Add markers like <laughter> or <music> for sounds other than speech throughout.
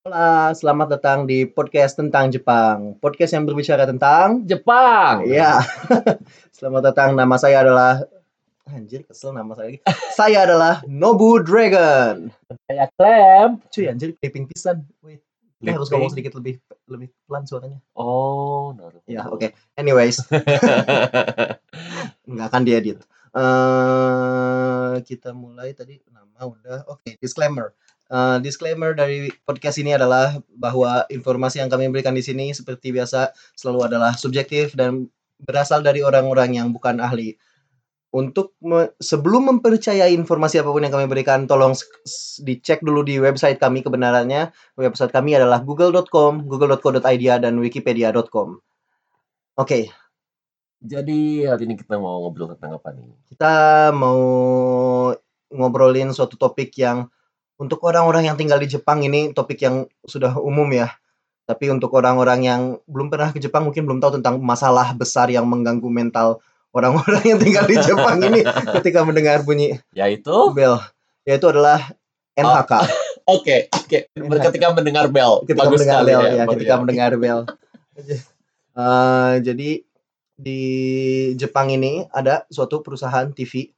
Halo, selamat datang di podcast tentang Jepang. Podcast yang berbicara tentang Jepang. Iya. <laughs> selamat datang. Nama saya adalah Anjir, kesel nama saya lagi. saya adalah Nobu Dragon. Saya Clem. Cuy, anjir clipping pisan. Wait. Kita harus ngomong sedikit lebih lebih pelan suaranya. Oh, naruh. Ya, oke. Anyways, <laughs> nggak akan diedit. eh kita mulai tadi nama udah. Oke, disclaimer. Eh, disclaimer dari podcast ini adalah bahwa informasi yang kami berikan di sini seperti biasa selalu adalah subjektif dan berasal dari orang-orang yang bukan ahli. Untuk me- sebelum mempercayai informasi apa pun yang kami berikan, tolong dicek dulu di website kami kebenarannya. Website kami adalah google.com, google.co.id, dan wikipedia.com. Oke, Jadi hari ini kita mau ngobrol tentang apa nih? kita mau ngobrolin suatu topik yang untuk orang-orang yang tinggal di Jepang ini topik yang sudah umum ya. Tapi untuk orang-orang yang belum pernah ke Jepang mungkin belum tahu tentang masalah besar yang mengganggu mental orang-orang yang tinggal di Jepang ini <laughs> ketika mendengar bunyi Yaitu bel, yaitu adalah NHK. <laughs> Oke, oke. Ketika mendengar bel. ketika Bagus mendengar bel ya, ya, ketika ya. mendengar bel. <laughs> Eh, jadi di Jepang ini ada suatu perusahaan TV,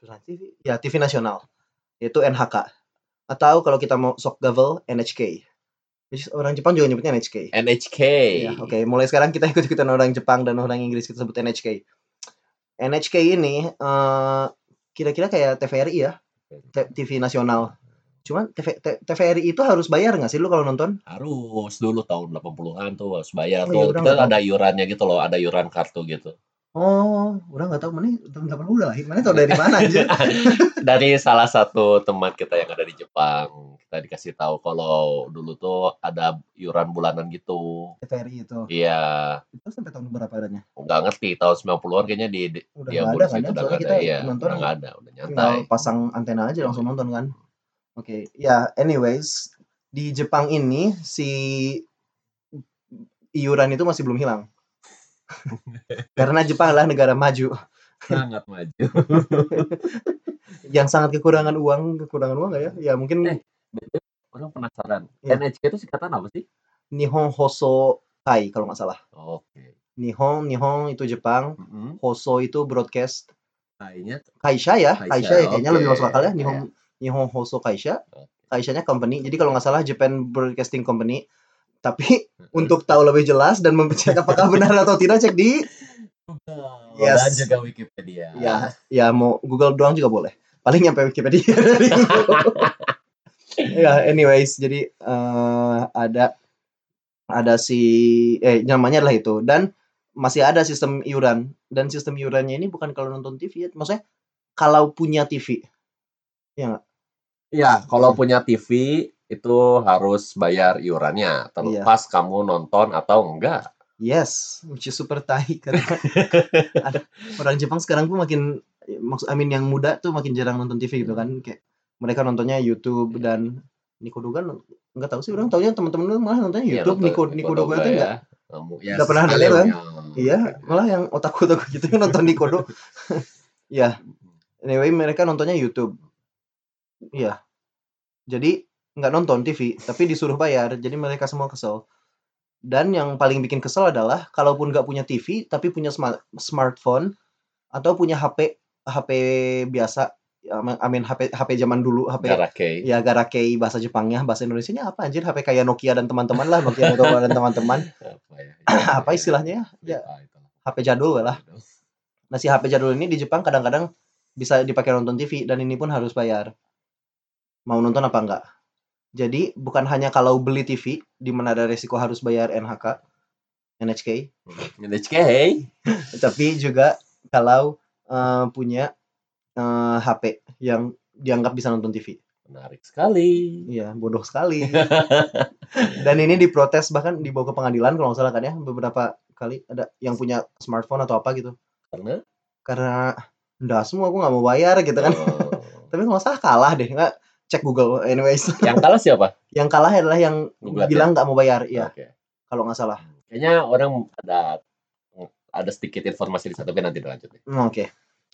perusahaan TV, ya TV nasional, yaitu NHK. Atau kalau kita mau sok gavel NHK. Orang Jepang juga nyebutnya NHK. NHK. Ya, Oke, mulai sekarang kita <laughs> ikut-ikutan orang Jepang dan orang Inggris kita sebut NHK. NHK ini eh, kira-kira kayak TVRI ya, TV nasional. Cuman TV, TVRI itu harus bayar nggak sih lu kalau nonton? Harus dulu tahun 80-an tuh harus bayar Oh, iya, tuh. orang Kita ada iurannya gitu loh, ada iuran kartu gitu. Oh, orang nggak tahu mana tahun 80 udah lahir. Mana tahu dari mana aja? <laughs> Dari salah satu teman kita yang ada di Jepang, kita dikasih tahu kalau dulu tuh ada iuran bulanan gitu. TVRI itu. Iya, Itu sampai tahun berapa adanya? nggak ngerti tahun 90-an kayaknya di, di Udah dia nggak ada kan itu ya? udah nggak kita ada, iya, nonton udah nggak ada, udah tinggal nyantai. pasang antena aja langsung nonton kan. Oke, ya anyways, di Jepang ini si iuran itu masih belum hilang. Karena Jepang adalah negara maju Sangat maju. <laughs> yang sangat kekurangan uang, kekurangan uang nggak ya? Ya mungkin Eh. Orang penasaran, Iya. NHK itu singkatan apa sih? Nihon Hoso Kai kalau nggak salah. Oke. Nihon, Nihon itu Jepang, Mm-mm. Hoso itu broadcast Kayaknya Kaisha ya, Kaisha, Kaisha, ya kayaknya oke. lebih masuk akal ya. Nihon Nihon Hoso Kaisha. Oke. Kaishanya company. Jadi kalau nggak salah Japan Broadcasting Company. Tapi untuk tahu lebih jelas dan mengecek apakah benar atau tidak cek di Yes. dan juga Wikipedia. ya ya mau Google doang juga boleh. Paling nyampe Wikipedia <laughs> dari Google. ya anyways jadi eh, ada ada si eh namanya adalah itu dan masih ada sistem iuran dan sistem iurannya ini bukan kalau nonton TV ya maksudnya kalau punya TV Iya, kalau punya TV itu harus bayar iurannya, terlepas kamu nonton atau enggak. Yes, which is super tai karena <laughs> ada orang Jepang sekarang pun makin maksud Amin yang muda tuh makin jarang nonton TV gitu kan kayak mereka nontonnya YouTube dan Nikodogan nggak tahu sih orang taunya teman-teman lu malah nontonnya Iya, YouTube nonton Niko Nikodogan tuh enggak? ya. Nggak pernah denger, kan? iya malah yang otaku-otaku gitu nonton Nikodo <laughs> ya <laughs> anyway mereka nontonnya YouTube. Iya. Jadi nggak nonton TV tapi disuruh bayar jadi mereka semua kesel dan yang paling bikin kesel adalah kalaupun nggak punya TV tapi punya smart smartphone atau punya HP HP biasa I mean HP HP zaman dulu HP Garake. ya garakei bahasa Jepangnya bahasa Indonesianya apa anjir HP kayak Nokia dan teman-teman lah Nokia Motorola dan teman-teman <laughs> Apa ya? <clears throat> apa istilahnya ya Lupa itu. HP jadul lah Nah, si HP jadul ini di Jepang kadang-kadang bisa dipakai nonton TV dan ini pun harus bayar. Mau nonton apa enggak? Jadi, bukan hanya kalau beli TV di mana ada resiko harus bayar NHK, NHK, NHK. <laughs> tapi juga kalau eh, punya eh, HP yang dianggap bisa nonton TV. Menarik sekali. Iya, bodoh sekali. <laughs> Dan ini diprotes bahkan dibawa ke pengadilan kalau nggak salah kan ya beberapa kali ada yang punya smartphone atau apa gitu. Karena Karena enggak semua aku nggak mau bayar gitu kan. oh, <laughs> tapi kalau nggak salah kalah deh nggak cek Google anyways <laughs> yang kalah siapa? yang kalah adalah yang ya? bilang nggak mau bayar ya Oke. kalau nggak salah Kayaknya orang ada ada sedikit informasi di sana tapi nanti dilanjut. Hmm, oke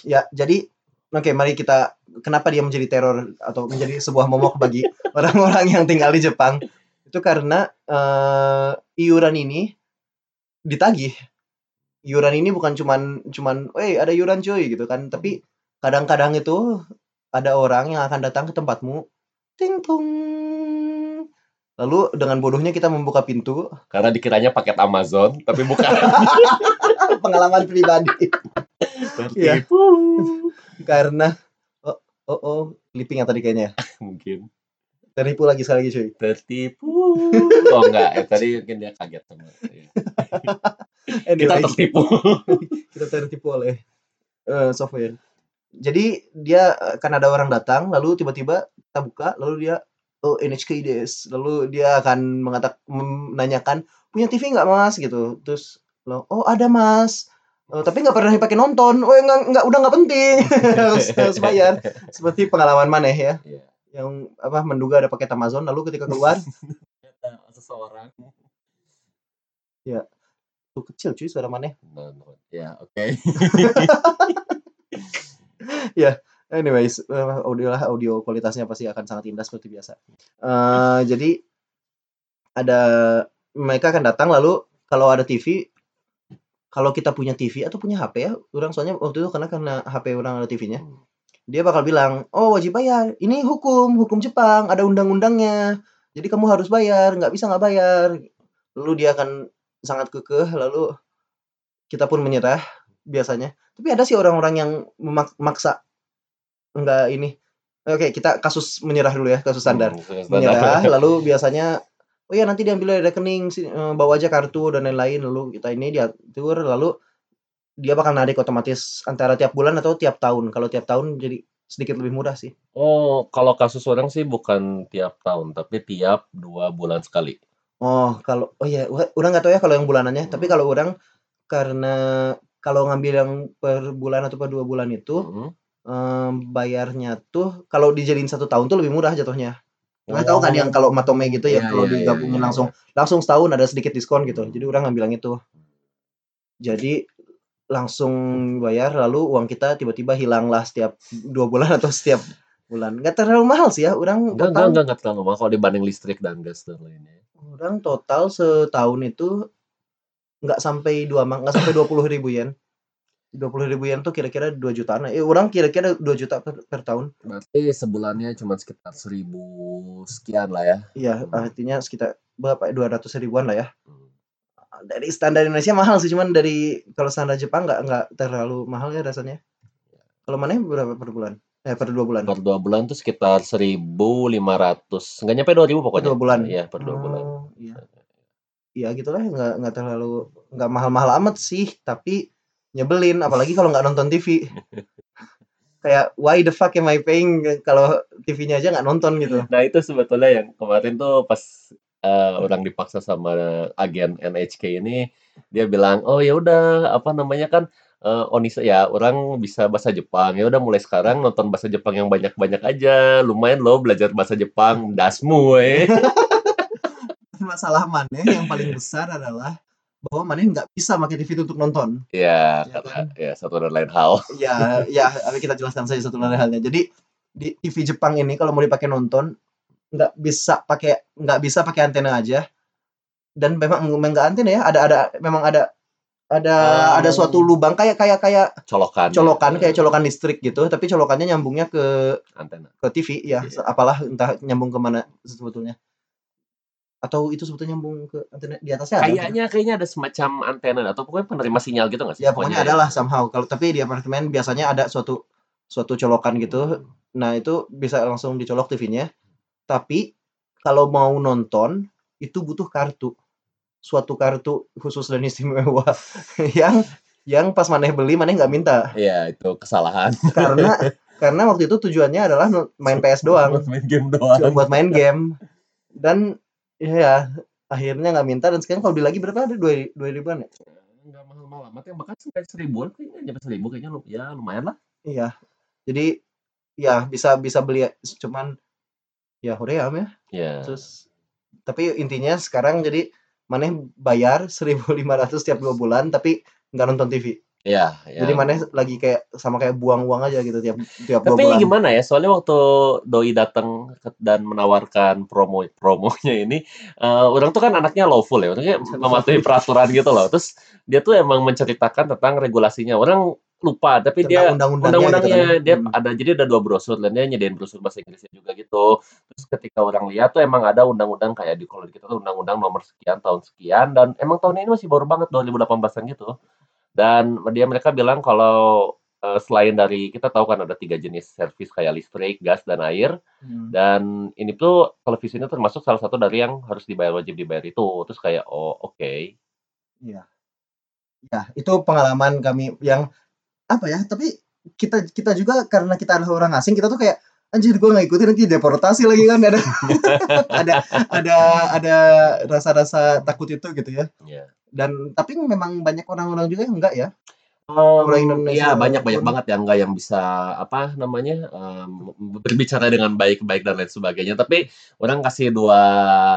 ya jadi oke mari kita kenapa dia menjadi teror atau menjadi sebuah momok bagi <laughs> orang-orang yang tinggal di Jepang itu karena eh, iuran ini ditagih. Iuran ini bukan cuman cuman, "Eh, ada iuran cuy," gitu kan. Tapi kadang-kadang itu ada orang yang akan datang ke tempatmu, ting tung. Lalu dengan bodohnya kita membuka pintu, Karena dikiranya paket Amazon, tapi bukan. <laughs> pengalaman pribadi. Tertipu. Karena oh, oh, oh, clipping yang tadi kayaknya. ya. <laughs> Mungkin. Tertipu lagi sekali lagi cuy. Tertipu. Oh enggak, eh, tadi mungkin dia kaget sama. iya. <laughs> Kita Anyway, tertipu. kita tertipu oleh eh, software. Jadi dia eh, kan ada orang datang, lalu tiba-tiba kita buka, lalu dia oh NHK des, lalu dia akan mengatakan menanyakan punya TV nggak mas gitu, terus lo oh ada mas, Eh, tapi nggak pernah dipakai nonton, oh nggak nggak udah nggak penting <laughs> harus harus bayar. Seperti pengalaman mana ya, Iya. yang apa menduga ada paket Amazon, lalu ketika keluar <laughs> seseorang. tuh kecil cuy suara mana? Ya, oke. <laughs> <laughs> Anyways, eh, audio lah audio kualitasnya pasti akan sangat indah seperti biasa. Eh, jadi ada mereka akan datang lalu kalau ada TV kalau kita punya TV atau punya HP ya, orang soalnya waktu itu karena karena HP orang ada TV-nya, dia bakal bilang, "Oh, wajib bayar. Ini hukum, hukum Jepang, ada undang-undangnya. Jadi kamu harus bayar, nggak bisa nggak bayar." Lalu dia akan sangat kekeh, lalu kita pun menyerah biasanya. Tapi ada sih orang-orang yang memaksa Enggak ini. Oke, kita kasus menyerah dulu ya, kasus standar. Hmm, Menyerah, <laughs> lalu biasanya, oh ya nanti diambil dari rekening, eh, bawa aja kartu dan lain-lain, lalu kita ini diatur, lalu dia bakal narik otomatis antara tiap bulan atau tiap tahun. Kalau tiap tahun jadi sedikit lebih murah sih. Oh, kalau kasus orang sih bukan tiap tahun, tapi tiap dua bulan sekali. Oh, kalau oh ya, orang nggak tahu ya kalau yang bulanannya, tapi kalau orang karena kalau ngambil yang per bulan atau per dua bulan itu Hmm. em, bayarnya tuh kalau dijadiin satu tahun tuh lebih murah jatuhnya. Nggak tahu kan yang kalau matome gitu ya Iya, kalau iya, digabungin iya, langsung langsung setahun ada sedikit diskon gitu. Jadi orang ngambil yang itu. Jadi langsung bayar lalu uang kita tiba-tiba hilanglah setiap dua bulan atau setiap bulan. Nggak terlalu mahal sih ya. Orang Enggak, enggak, total enggak, enggak terlalu mahal kalau dibanding listrik dan gas dan lainnya. orang total setahun itu nggak sampai dua ma- nggak sampai dua puluh ribu yen. Dua puluh ribu yen tuh kira-kira 2 jutaan. Eh orang kira-kira 2 juta per, per tahun. Berarti sebulannya cuma sekitar seribu sekian lah ya. Iya, Hmm. artinya sekitar berapa? Dua ratus ribuan lah ya. Hmm. dari standar Indonesia mahal sih cuman dari kalau standar Jepang nggak nggak terlalu mahal ya rasanya kalau mana berapa per bulan eh per dua bulan Per dua bulan tuh sekitar 1.500. Enggak nyampe 2.000 pokoknya. dua bulan Iya, per dua bulan. oh iya iya gitulah nggak nggak terlalu nggak mahal-mahal amat sih tapi nyebelin apalagi kalau nggak nonton TV <laughs> kayak why the fuck am I paying kalau TV-nya aja nggak nonton gitu Nah, itu sebetulnya yang kemarin tuh pas eh, orang dipaksa sama agen NHK ini, dia bilang, "Oh ya udah, apa namanya kan eh, Onisa ya, orang bisa bahasa Jepang. Ya udah mulai sekarang nonton bahasa Jepang yang banyak-banyak aja. Lumayan loh belajar bahasa Jepang. Dasmu eh." <laughs> masalah maneh yang paling besar adalah bahwa maneh nggak bisa pakai TV untuk nonton Ya, Ya karena ya satu dan lain hal. ya ya kita jelaskan saja satu lain halnya jadi di TV Jepang ini kalau mau dipakai nonton nggak bisa pakai nggak bisa pakai antena aja dan memang memang nggak antena ya ada ada memang ada ada Oh. ada suatu lubang kayak kayak kayak Colokan. colokan ya. kayak colokan listrik gitu tapi colokannya nyambungnya ke antena. ke TV ya Iya. apalah entah nyambung ke mana sebetulnya atau itu sebetulnya nyambung ke antena di atasnya ada Kayaknya kayaknya ada semacam antena atau pokoknya penerima sinyal gitu nggak sih? ya pokoknya adalah ya. somehow. Kalau tapi di apartemen biasanya ada suatu suatu colokan gitu. Nah itu bisa langsung dicolok TV-nya tapi kalau mau nonton itu butuh kartu. Suatu kartu khusus dan istimewa. <laughs> Yang yang pas maneh beli maneh nggak minta. Iya, itu kesalahan. karena <laughs> karena waktu itu tujuannya adalah main PS doang. Buat main game cuma doang. buat main game. Dan ya akhirnya nggak minta dan sekarang kalau beli lagi berapa ada dua dua ribuan ya Enggak mahal-mahal amat ya, bahkan sampai seribuan kayaknya nyampe seribu kayaknya lu- ya lumayan lah. Iya. Jadi ya bisa bisa beli cuman ya hoream ya. Ya. Terus tapi intinya sekarang jadi maneh bayar 1.500 tiap dua bulan tapi nggak nonton TV. Iya, Jadi yang maneh lagi kayak sama kayak buang uang aja gitu tiap tiap 2 Tapi bulan. gimana ya, soalnya waktu doi datang dan menawarkan promo promonya ini, eee, orang tuh kan anaknya lawful ya, orangnya mematuhi peraturan gitu loh. Terus dia tuh emang menceritakan tentang regulasinya. Orang lupa, tapi dia undang-undangnya gitu kan ya? dia Hmm. ada jadi ada 2 brosur dan dia nyediain brosur bahasa Inggrisnya juga gitu. Terus ketika orang lihat tuh emang ada undang-undang kayak di kalau kita tuh undang-undang nomor sekian tahun sekian dan emang tahun ini masih baru banget 2018-an gitu. Dan dia mereka bilang kalau, eee, selain dari kita tahu kan ada 3 jenis servis kayak listrik, gas, dan air. Hmm. Dan ini tuh televisi ini termasuk salah satu dari yang harus dibayar wajib dibayar itu. Terus kayak, oh oke. Iya. Ya, itu pengalaman kami yang apa ya, tapi kita kita juga karena kita adalah orang asing, kita tuh kayak, "Anjir gua nggak ikutin nanti deportasi lagi kan." Ada <laughs> ada ada ada rasa-rasa takut itu gitu ya. Iya. Dan tapi memang banyak orang-orang juga yang enggak ya. Orang Mmm, Indonesia iya banyak banyak pun banget yang enggak yang bisa apa namanya, mmm, berbicara dengan baik-baik dan lain sebagainya. Tapi orang kasih 2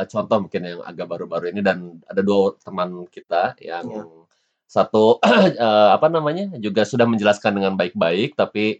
contoh mungkin yang agak baru-baru ini dan ada 2 teman kita yang Iya. satu, <clears throat> apa namanya, juga sudah menjelaskan dengan baik-baik, tapi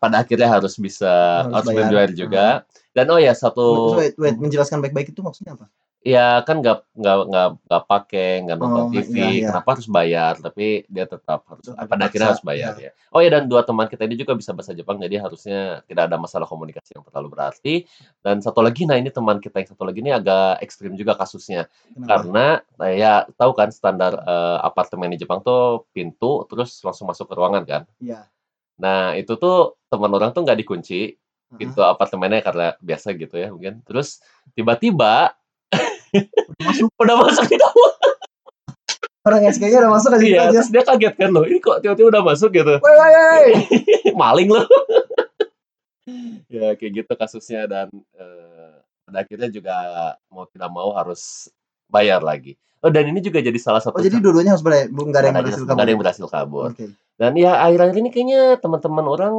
pada akhirnya harus bisa Harus harus bayar. juga. Dan oh ya satu Wait wait, menjelaskan baik-baik itu maksudnya apa? Ya kan nggak nggak nggak nggak pakai, nggak nonton Oh, TV, iya iya. kenapa harus bayar, tapi dia tetap harus Tetap pada akhirnya harus bayar iya. ya. Oh ya dan 2 teman kita ini juga bisa bahasa Jepang, jadi harusnya tidak ada masalah komunikasi yang terlalu berarti. Dan satu lagi, nah ini teman kita yang satu lagi ini agak ekstrim juga kasusnya. Kenapa? Karena, nah ya tahu kan standar, eee, apartemen di Jepang tuh pintu, terus langsung masuk ke ruangan kan. Iya. Nah itu tuh teman orang tuh nggak dikunci. Pintu apartemennya karena biasa gitu ya mungkin. Terus tiba-tiba masuk. <laughs> udah masuk di kamar. Orang SK-nya udah masuk aja Iya, aja. terus dia kaget kan loh, ini kok tiba-tiba udah masuk gitu. Woi. <laughs> Maling loh. <laughs> Ya kayak gitu kasusnya dan, pada akhirnya juga mau tidak mau harus bayar lagi. Oh dan ini juga jadi salah Oh satu jadi ca dua-duanya harus bayar, belum ada yang berhasil ada kabur. yang berhasil kabur. Oke. Dan ya akhir-akhir ini kayaknya teman-teman orang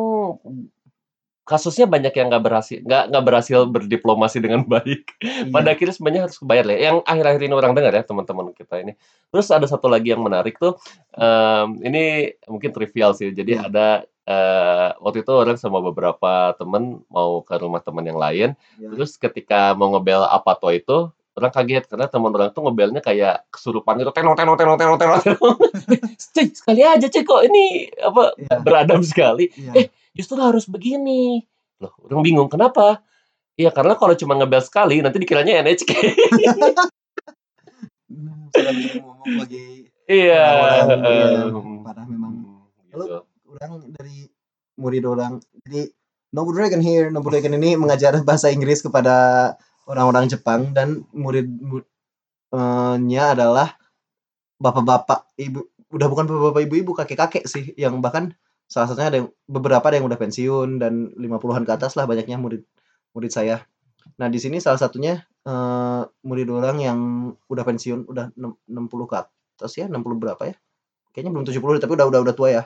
kasusnya banyak yang nggak berhasil nggak nggak berhasil berdiplomasi dengan <laughs> baik. Pada Iya. akhirnya sebenarnya harus bayar ya, yang akhir-akhir ini orang dengar ya teman-teman kita ini. Terus ada satu lagi yang menarik tuh, mmm, ini mungkin trivial sih. Jadi Iya. ada, eee, waktu itu orang sama beberapa teman mau ke rumah teman yang lain, Iya. terus ketika mau ngebel Apato itu, orang kaget karena teman orang tuh ngebelnya kayak kesurupan gitu, tenong tenong tenong tenong tenong tenong. <laughs> <laughs> "Eh, cuy sekali aja cuy, kok ini apa, Iya. beradab sekali." Iya. "Eh, justru harus begini." Loh, orang bingung, "Kenapa?" "Ya karena kalau cuma ngebel sekali nanti dikiranya NHK." <laughs> Ngomong Iya, parah memang. Lalu gitu. orang dari murid orang, jadi Nobu Dragon here, Nobu Dragon ini mengajar bahasa Inggris kepada orang-orang Jepang dan murid mud eee, nya adalah bapak-bapak, ibu udah bukan bapak-bapak, ibu-ibu, kakek-kakek sih, yang bahkan salah satunya ada yang beberapa ada yang udah pensiun dan 50-an ke atas lah banyaknya murid murid saya. Nah di sini salah satunya, eee, murid orang yang udah pensiun, udah nem 60 ke atas ya, 60 berapa ya, kayaknya belum 70 tapi udah udah udah tua ya.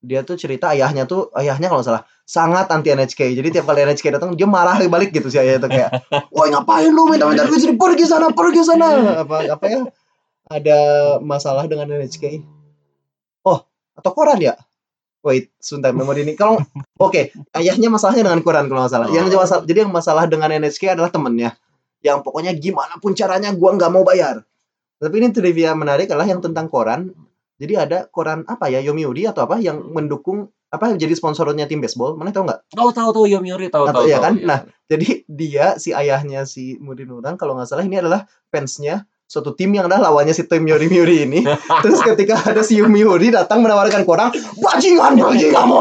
Dia tuh cerita ayahnya tuh ayahnya kalau salah sangat anti NHK. Jadi tiap kali NHK datang dia marah balik gitu si ayah itu kayak, <laughs> "Woi ngapain lu minta-minta duit sini, pergi sana pergi sana." Apa apa ya, ada masalah dengan NHK. Oh, atau koran ya? Wait, sebentar memori ini. Kalau oke, ayahnya masalahnya dengan koran kalau nggak salah. Yang Oh. masalah jadi yang masalah dengan NHK adalah temennya. Yang pokoknya gimana pun caranya gua nggak mau bayar. Tapi ini trivia menarik adalah yang tentang koran. Jadi ada koran apa ya, Yomiuri atau apa yang mendukung apa jadi sponsornya tim baseball. Mana tahu nggak? Tahu tahu tahu Yomiuri, tahu tahu ya tahu, kan? iya. Nah, jadi dia si ayahnya si murid orang kalau nggak salah ini adalah fansnya suatu tim yang adalah lawannya si tim Yori Miuri ini. <laughs> Terus ketika ada si Yomiuri datang menawarkan koran, bajingan pergi kamu.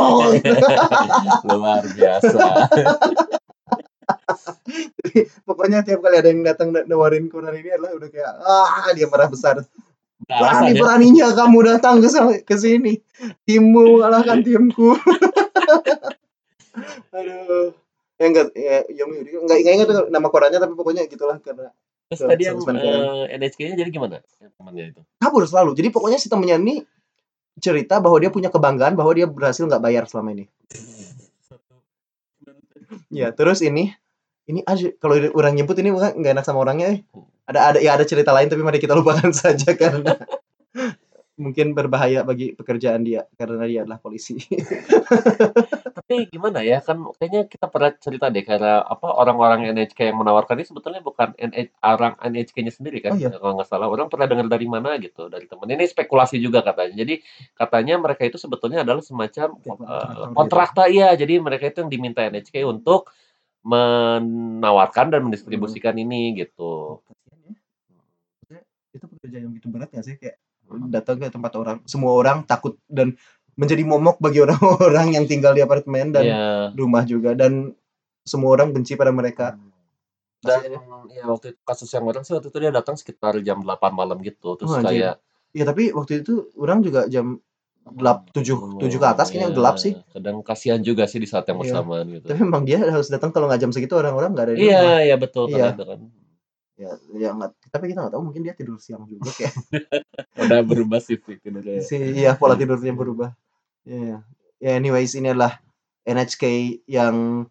<laughs> Luar biasa. <laughs> Jadi, pokoknya tiap kali ada yang datang na- nawarin koran ini adalah udah kayak ah dia marah besar. Berani ya. beraninya kamu datang ke sini. Timmu kalahkan timku. Aduh. Ya enggak ya Yomiuri enggak enggak ingat nama korannya tapi pokoknya gitulah karena Terus tadi yang, koran. eee, NHK-nya jadi gimana? Temannya itu? kabur selalu. Jadi pokoknya si temennya ini cerita bahwa dia punya kebanggaan bahwa dia berhasil nggak bayar selama ini. <laughs> Ya, terus ini ini aja kalau orang nyebut ini bukan nggak enak sama orangnya. Eh. Ada ada ya ada cerita lain tapi mari kita lupakan <laughs> saja karena mungkin berbahaya bagi pekerjaan dia karena dia adalah polisi. <laughs> Tapi gimana ya, kan kayaknya kita pernah cerita deh karena apa, orang-orang NHK yang menawarkan ini sebetulnya bukan NH orang NHK-nya sendiri Oh kan, iya? kalau nggak salah. Orang pernah dengar dari mana gitu, dari temen. Ini spekulasi juga katanya. Jadi katanya mereka itu sebetulnya adalah semacam, eee, kontraktor gitu. kontrakta iya, jadi mereka itu yang diminta NHK untuk menawarkan dan Hmm. mendistribusikan ini gitu. Kasihan ya. Maksudnya itu pekerjaan yang begitu berat nggak sih? Kayak datang ke tempat orang, semua orang takut dan menjadi momok bagi orang-orang yang tinggal di apartemen dan Iya. rumah juga dan semua orang benci pada mereka. Dan Kasihan ya. waktu itu kasus yang orang sih waktu itu dia datang sekitar jam 8 malam gitu, terus Oh, kayak Iya, tapi waktu itu orang juga jam gelap 7 7 ke atas kayaknya Iya, gelap sih. kadang kasihan juga sih di saat yang Iya. bersamaan gitu. Tapi memang dia harus datang kalau nggak jam segitu orang-orang nggak ada di Iya, rumah. iya betul Iya. karena itu kan. Ya, ya nggak tapi kita nggak tahu mungkin dia tidur siang juga kayak <laughs> Udah berubah sih tidurnya. si iya pola tidurnya berubah. Iya. Ya anyways ini adalah NHK yang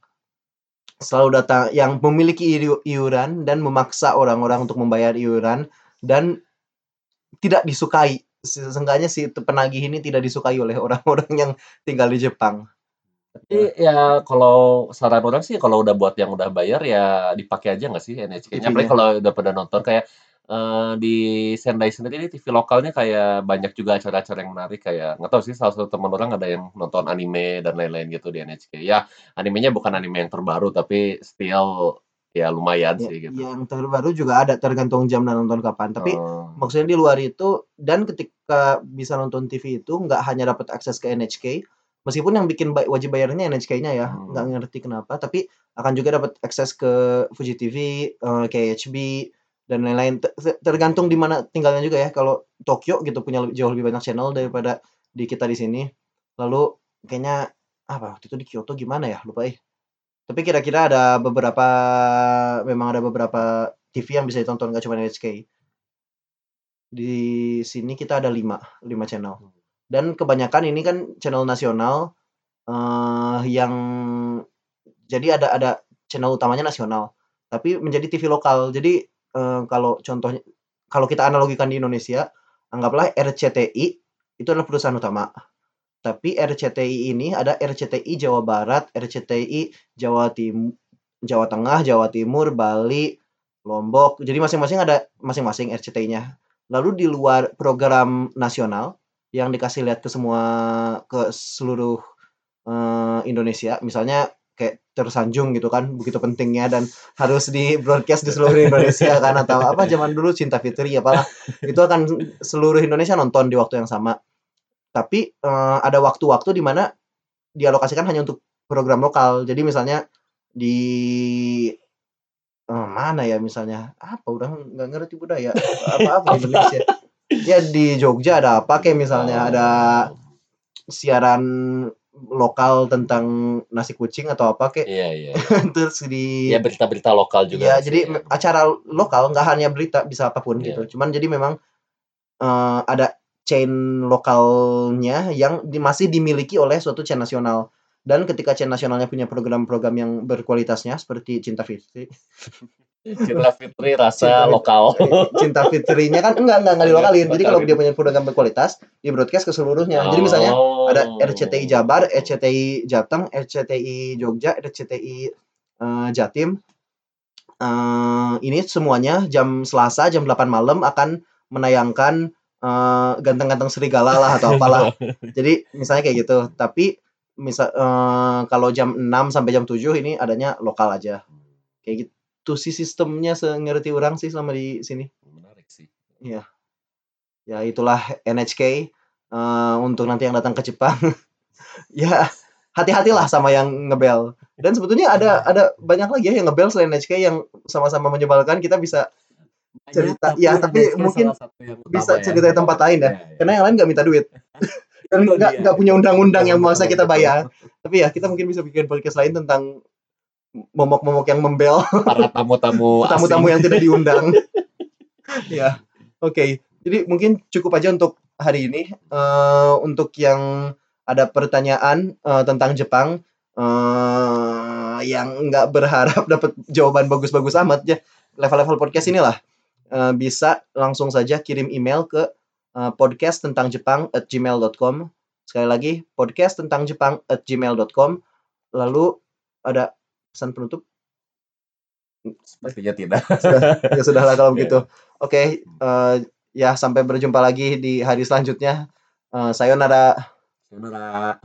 selalu datang yang memiliki iu- iuran dan memaksa orang-orang untuk membayar iuran dan tidak disukai. Se- Seenggaknya si penagih ini tidak disukai oleh <laughs> orang-orang yang tinggal di Jepang. Tapi ya kalau saran orang sih kalau udah buat yang udah bayar ya dipakai aja nggak sih NHK-nya. Apalagi TV-nya. kalau udah pada nonton kayak eh, di Sendai sendiri ini TV lokalnya kayak banyak juga acara-acara yang menarik kayak nggak tahu sih salah satu teman orang ada yang nonton anime dan lain-lain gitu di NHK. Ya animenya bukan anime yang terbaru tapi still ya lumayan Ya, sih gitu. yang terbaru juga ada tergantung jam dan nonton kapan. Tapi Oh. maksudnya di luar itu dan ketika bisa nonton TV itu nggak hanya dapat akses ke NHK meskipun yang bikin wajib bayarnya NHK-nya ya Hmm. nggak ngerti kenapa tapi akan juga dapat akses ke Fuji TV, eh, KHB dan lain-lain. Ter- ter- tergantung di mana tinggalnya juga ya. Kalau Tokyo gitu punya lebih, jauh lebih banyak channel daripada di kita di sini. Lalu kayaknya apa waktu itu di Kyoto gimana ya? Lupa eh tapi kira-kira ada beberapa memang ada beberapa TV yang bisa ditonton nggak cuma NHK di sini kita ada 5 5 channel. Dan kebanyakan ini kan channel nasional eh yang jadi ada ada channel utamanya nasional, tapi menjadi TV lokal. Jadi eh, kalau contohnya kalau kita analogikan di Indonesia, anggaplah RCTI itu adalah perusahaan utama. Tapi RCTI ini ada RCTI Jawa Barat, RCTI Jawa Tim Jawa Tengah, Jawa Timur, Bali, Lombok. Jadi masing-masing ada masing-masing RCTI-nya. Lalu di luar program nasional yang dikasih lihat ke semua ke seluruh eh, Indonesia, misalnya kayak tersanjung gitu kan, begitu pentingnya dan harus di broadcast di seluruh Indonesia kan atau apa zaman dulu Cinta Fitri apalah itu akan seluruh Indonesia nonton di waktu yang sama. Tapi eh, ada waktu-waktu di mana dialokasikan hanya untuk program lokal. Jadi misalnya di eh, mana ya misalnya apa orang nggak ngerti budaya apa-apa Indonesia. Ya di Jogja ada apa kayak misalnya ada siaran lokal tentang nasi kucing atau apa kayak Iya, iya. <laughs> terus di Ya berita-berita lokal juga Iya, jadi ya. acara lokal nggak hanya berita bisa apa pun Iya. gitu. Cuman jadi memang eh, ada chain lokalnya yang di- masih dimiliki oleh suatu chain nasional. Dan ketika chain nasionalnya punya program-program yang berkualitasnya seperti Cinta Fitri, <laughs> Cinta Fitri rasa Cinta Fitri. lokal. <laughs> Cinta Fitrinya kan enggak enggak enggak dilokalin. Jadi kalau dia punya program berkualitas, di broadcast ke seluruhnya. Jadi misalnya ada Oh. RCTI Jabar, RCTI Jateng, RCTI Jogja, RCTI eh, Jatim. Eh, ini semuanya jam Selasa jam 8 malam akan menayangkan eh, ganteng-ganteng serigala lah atau apalah. <laughs> Jadi misalnya kayak gitu. Tapi misal eh, kalau jam 6 sampai jam 7 ini adanya lokal aja. Kayak gitu sih sistemnya sengerti orang sih selama di sini. Menarik sih. Iya. Ya itulah NHK eh, untuk nanti yang datang ke Jepang. <laughs> ya hati-hatilah sama yang ngebel. Dan sebetulnya ada ada banyak lagi ya yang ngebel selain NHK yang sama-sama menyebalkan. Kita bisa Cerita- ya, tapi NHK mungkin satu yang utama bisa ya. cerita tempat lain ya. Iya. Karena yang lain nggak minta duit. <laughs> Dan nggak nggak punya undang-undang yang masa kita bayar. Tapi ya kita mungkin bisa bikin podcast lain tentang momok-momok yang membel Para tamu-tamu <laughs> tamu-tamu yang tidak diundang. <laughs> ya, oke. Jadi mungkin cukup aja untuk hari ini. Eh, untuk yang ada pertanyaan eh, tentang Jepang eh, yang nggak berharap <laughs> dapat jawaban bagus-bagus amat ya level-level podcast inilah Eh, bisa langsung saja kirim email ke eh, podcast tentang Jepang at gmail.com. Sekali lagi, podcast tentang Jepang at gmail.com. Lalu ada pesan penutup? Sepertinya tidak. <laughs> Sudah, ya sudahlah kalau <laughs> begitu. Oke, eh, ya sampai berjumpa lagi di hari selanjutnya. Eh, sayonara. Sayonara.